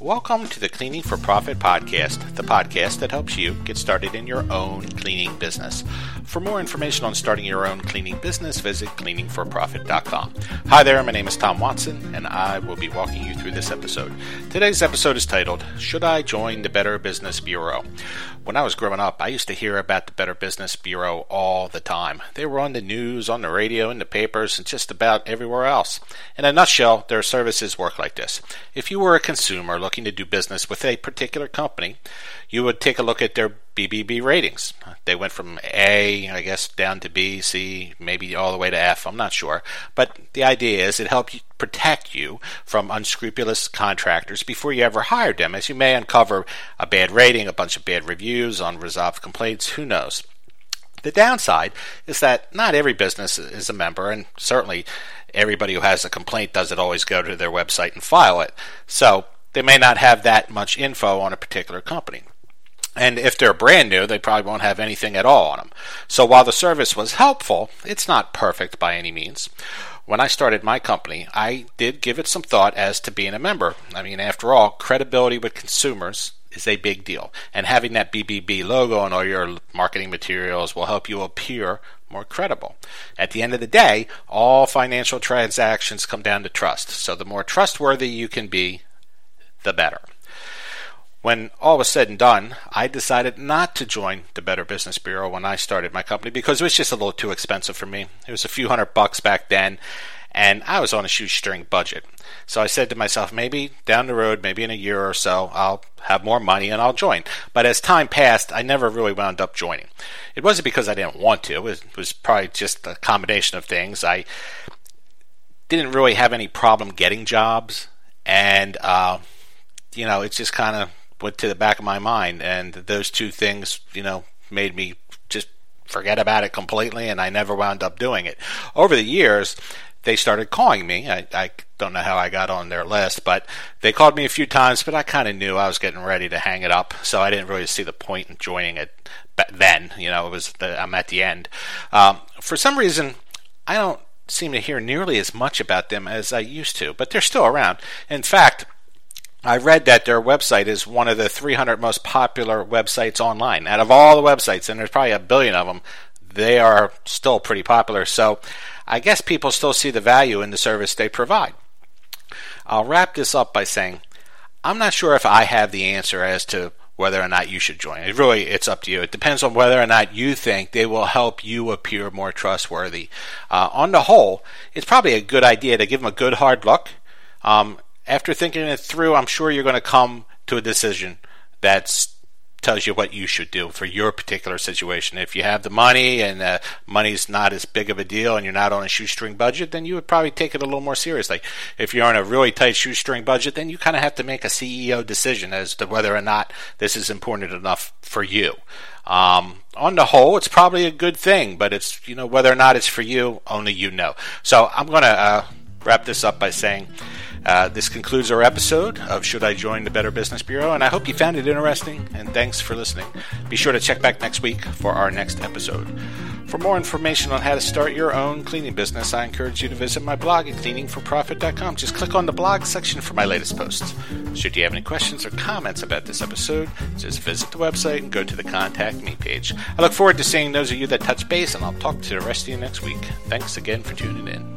Welcome to the Cleaning for Profit podcast, the podcast that helps you get started in your own cleaning business. For more information on starting your own cleaning business, visit cleaningforprofit.com. Hi there, my name is Tom Watson, and I will be walking you through this episode. Today's episode is titled, Should I Join the Better Business Bureau? When I was growing up, I used to hear about the Better Business Bureau all the time. They were on the news, on the radio, in the papers, and just about everywhere else. In a nutshell, their services work like this. If you were a consumer looking to do business with a particular company, you would take a look at their BBB ratings. They went from A, I guess, down to B, C, maybe all the way to F. I'm not sure. But the idea is it helps protect you from unscrupulous contractors before you ever hired them, as you may uncover a bad rating, a bunch of bad reviews, unresolved complaints, who knows. The downside is that not every business is a member, and certainly everybody who has a complaint doesn't always go to their website and file it. So they may not have that much info on a particular company. And if they're brand new, they probably won't have anything at all on them. So while the service was helpful, it's not perfect by any means. When I started my company, I did give it some thought as to being a member. I mean, after all, credibility with consumers is a big deal. And having that BBB logo on all your marketing materials will help you appear more credible. At the end of the day, all financial transactions come down to trust. So the more trustworthy you can be, the better. When all was said and done, I decided not to join the Better Business Bureau when I started my company because it was just a little too expensive for me. It was a few hundred bucks back then, and I was on a shoestring budget. So I said to myself, maybe down the road, maybe in a year or so, I'll have more money and I'll join. But as time passed, I never really wound up joining. It wasn't because I didn't want to, it was probably just a combination of things. I didn't really have any problem getting jobs, and, uh, you know, it's just kind of went to the back of my mind, and those two things, you know, made me just forget about it completely, and I never wound up doing it. Over the years, they started calling me. I, I don't know how I got on their list, but they called me a few times, but I kind of knew I was getting ready to hang it up, so I didn't really see the point in joining it then. You know, it was the, I'm at the end. Um, for some reason, I don't seem to hear nearly as much about them as I used to, but they're still around. In fact, I read that their website is one of the 300 most popular websites online. Out of all the websites, and there's probably a billion of them, they are still pretty popular. So I guess people still see the value in the service they provide. I'll wrap this up by saying I'm not sure if I have the answer as to whether or not you should join. It really, it's up to you. It depends on whether or not you think they will help you appear more trustworthy. Uh, on the whole, it's probably a good idea to give them a good hard look. Um, after thinking it through, I'm sure you're going to come to a decision that tells you what you should do for your particular situation. If you have the money and uh, money's not as big of a deal and you're not on a shoestring budget, then you would probably take it a little more seriously. If you're on a really tight shoestring budget, then you kind of have to make a CEO decision as to whether or not this is important enough for you. Um, on the whole, it's probably a good thing, but it's you know whether or not it's for you, only you know. So I'm going to uh, wrap this up by saying. Uh, this concludes our episode of Should I Join the Better Business Bureau? And I hope you found it interesting, and thanks for listening. Be sure to check back next week for our next episode. For more information on how to start your own cleaning business, I encourage you to visit my blog at cleaningforprofit.com. Just click on the blog section for my latest posts. Should you have any questions or comments about this episode, just visit the website and go to the Contact Me page. I look forward to seeing those of you that touch base, and I'll talk to the rest of you next week. Thanks again for tuning in.